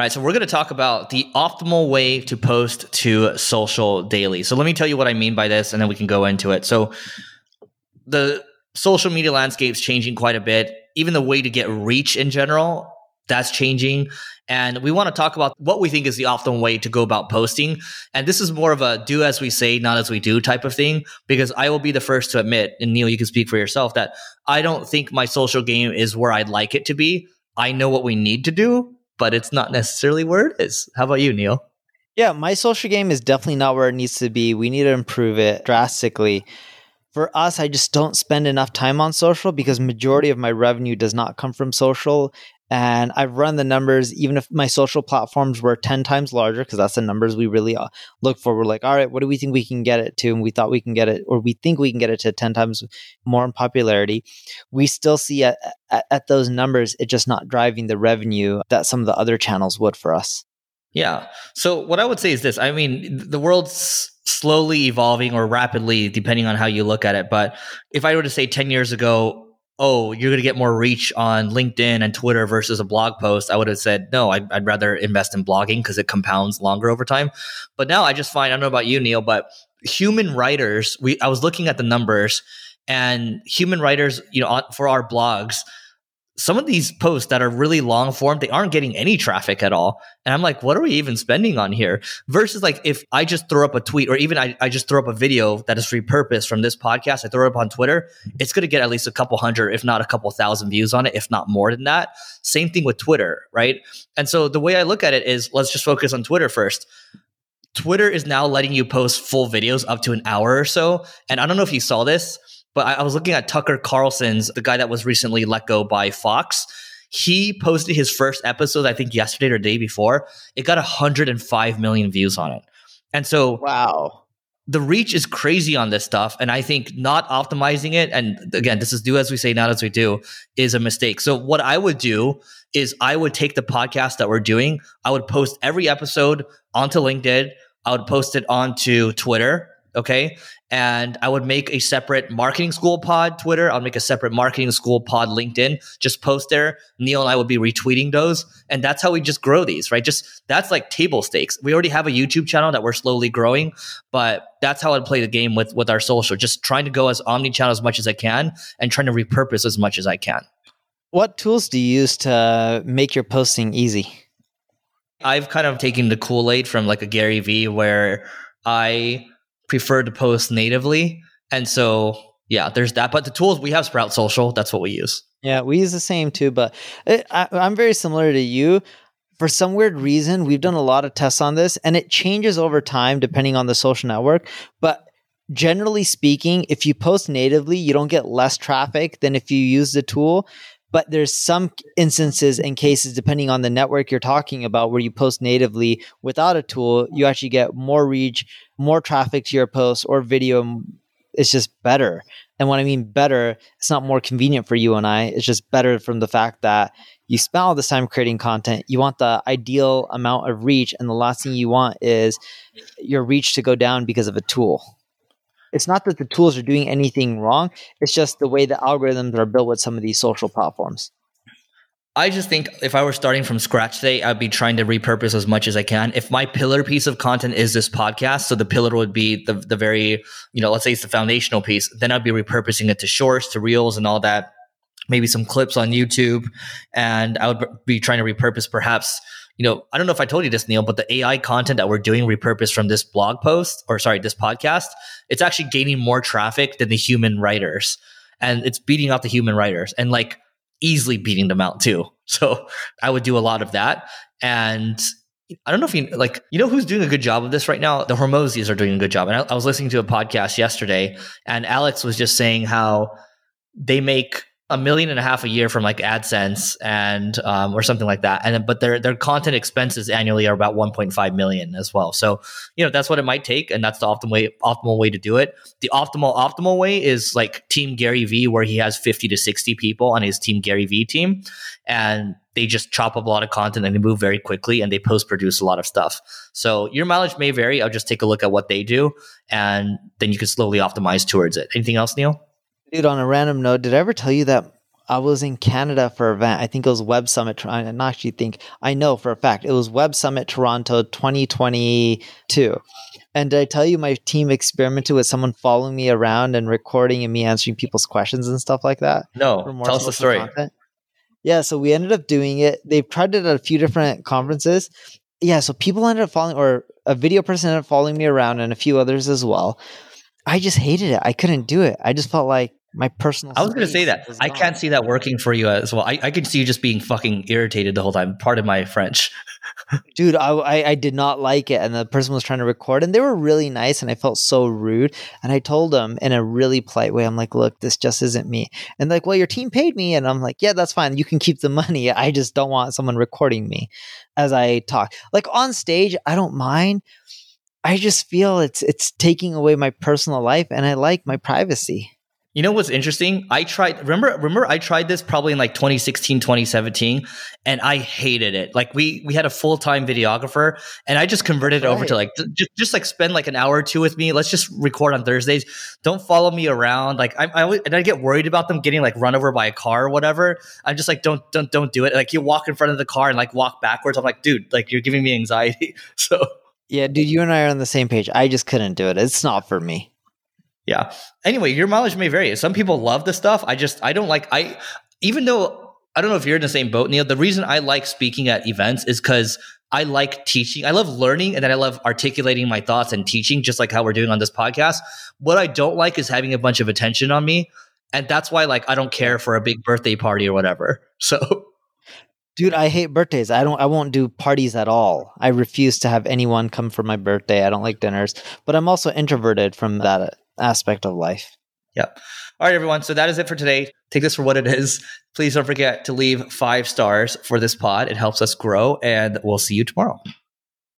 All right, so we're going to talk about the optimal way to post to social daily. So let me tell you what I mean by this, and then we can go into it. So the social media landscape is changing quite a bit. Even the way to get reach in general, that's changing. And we want to talk about what we think is the optimal way to go about posting. And this is more of a do as we say, not as we do type of thing, because I will be the first to admit, and Neil, you can speak for yourself, that I don't think my social game is where I'd like it to be. I know what we need to do, but it's not necessarily where it is. How about you, Neil? Yeah, my social game is definitely not where it needs to be. We need to improve it drastically. For us, I just don't spend enough time on social because majority of my revenue does not come from social. And I've run the numbers, even if my social platforms were 10 times larger, because that's the numbers we really uh, look for. We're like, all right, what do we think we can get it to? And we thought we can get it, or we think we can get it to 10 times more in popularity. We still see at, at, at those numbers, it just not driving the revenue that some of the other channels would for us. Yeah. So what I would say is this I mean, the world's slowly evolving or rapidly, depending on how you look at it. But if I were to say 10 years ago, oh, you're going to get more reach on LinkedIn and Twitter versus a blog post, I would have said, no, I'd, I'd rather invest in blogging because it compounds longer over time. But now I just find, I don't know about you, Neil, but human writers, we, I was looking at the numbers and human writers, you know, for our blogs, some of these posts that are really long form, they aren't getting any traffic at all. And I'm like, what are we even spending on here? Versus like if I just throw up a tweet or even I, I just throw up a video that is repurposed from this podcast, I throw it up on Twitter, it's going to get at least a couple hundred, if not a couple thousand views on it, if not more than that. Same thing with Twitter, right? And so the way I look at it is let's just focus on Twitter first. Twitter is now letting you post full videos up to an hour or so. And I don't know if you saw this but I, I was looking at Tucker Carlson's, the guy that was recently let go by Fox. He posted his first episode, I think yesterday or day before. It got 105 million views on it. And so, wow, the reach is crazy on this stuff. And I think not optimizing it, and again, this is do as we say, not as we do, is a mistake. So, what I would do is I would take the podcast that we're doing, I would post every episode onto LinkedIn, I would post it onto Twitter, Okay. And I would make a separate marketing school pod Twitter. I'll make a separate marketing school pod LinkedIn. Just post there. Neil and I would be retweeting those. And that's how we just grow these, right? Just that's like table stakes. We already have a YouTube channel that we're slowly growing, but that's how I'd play the game with with our social. Just trying to go as omni channel as much as I can and trying to repurpose as much as I can. What tools do you use to make your posting easy? I've kind of taken the Kool Aid from like a Gary Vee where I prefer to post natively. And so, yeah, there's that. But the tools we have Sprout Social, that's what we use. Yeah, we use the same too. But it, I, I'm very similar to you. For some weird reason, we've done a lot of tests on this and it changes over time depending on the social network. But generally speaking, if you post natively, you don't get less traffic than if you use the tool but there's some instances and cases depending on the network you're talking about where you post natively without a tool you actually get more reach more traffic to your post or video it's just better. And when i mean better it's not more convenient for you and i it's just better from the fact that you spend all this time creating content you want the ideal amount of reach and the last thing you want is your reach to go down because of a tool it's not that the tools are doing anything wrong it's just the way the algorithms are built with some of these social platforms I just think if I were starting from scratch today, I'd be trying to repurpose as much as I can. If my pillar piece of content is this podcast, so the pillar would be the the very, you know, let's say it's the foundational piece, then I'd be repurposing it to shorts, to reels and all that, maybe some clips on YouTube. And I would be trying to repurpose perhaps, you know, I don't know if I told you this, Neil, but the AI content that we're doing repurposed from this blog post or sorry, this podcast, it's actually gaining more traffic than the human writers. And it's beating out the human writers. And like easily beating them out too. So I would do a lot of that. And I don't know if you like, you know, who's doing a good job of this right now? The Hormozis are doing a good job. And I, I was listening to a podcast yesterday, and Alex was just saying how they make a million and a half a year from like AdSense and um, or something like that. And but their their content expenses annually are about 1.5 million as well. So you know that's what it might take, and that's the optimal way optimal way to do it. The optimal optimal way is like Team Gary Vee, where he has 50 to 60 people on his Team Gary Vee team, and they just chop up a lot of content and they move very quickly and they post produce a lot of stuff. So your mileage may vary. I'll just take a look at what they do, and then you can slowly optimize towards it. Anything else, Neil? Dude, on a random note, did I ever tell you that I was in Canada for an event. I think it was Web Summit. I not actually think I know for a fact it was Web Summit Toronto 2022. And did I tell you my team experimented with someone following me around and recording and me answering people's questions and stuff like that? No, tell us the story. Content? Yeah, so we ended up doing it. They've tried it at a few different conferences. Yeah, so people ended up following, or a video person ended up following me around and a few others as well. I just hated it. I couldn't do it. I just felt like my personal. I was going to say that. I can't see that working for you as well. I, I can see you just being fucking irritated the whole time. Part of my French. Dude, I, I, I did not like it, and the person was trying to record, and they were really nice, and I felt so rude. And I told them in a really polite way, I'm like, "Look, this just isn't me." And like, "Well, your team paid me," and I'm like, "Yeah, that's fine. You can keep the money. I just don't want someone recording me as I talk. Like on stage, I don't mind. I just feel it's it's taking away my personal life, and I like my privacy." You know what's interesting? I tried remember remember I tried this probably in like 2016, 2017 and I hated it. Like we we had a full-time videographer and I just converted right. it over to like just just like spend like an hour or two with me. Let's just record on Thursdays. Don't follow me around. Like I I always, and I get worried about them getting like run over by a car or whatever. I'm just like don't don't don't do it. Like you walk in front of the car and like walk backwards. I'm like, dude, like you're giving me anxiety. So yeah, dude, you and I are on the same page. I just couldn't do it. It's not for me yeah. Anyway, your mileage may vary. Some people love the stuff. I just I don't like I even though I don't know if you're in the same boat, Neil. The reason I like speaking at events is because I like teaching. I love learning and then I love articulating my thoughts and teaching, just like how we're doing on this podcast. What I don't like is having a bunch of attention on me. And that's why like I don't care for a big birthday party or whatever. So Dude, I hate birthdays. I don't I won't do parties at all. I refuse to have anyone come for my birthday. I don't like dinners. But I'm also introverted from that aspect of life. Yep. All right, everyone. So that is it for today. Take this for what it is. Please don't forget to leave five stars for this pod. It helps us grow, and we'll see you tomorrow.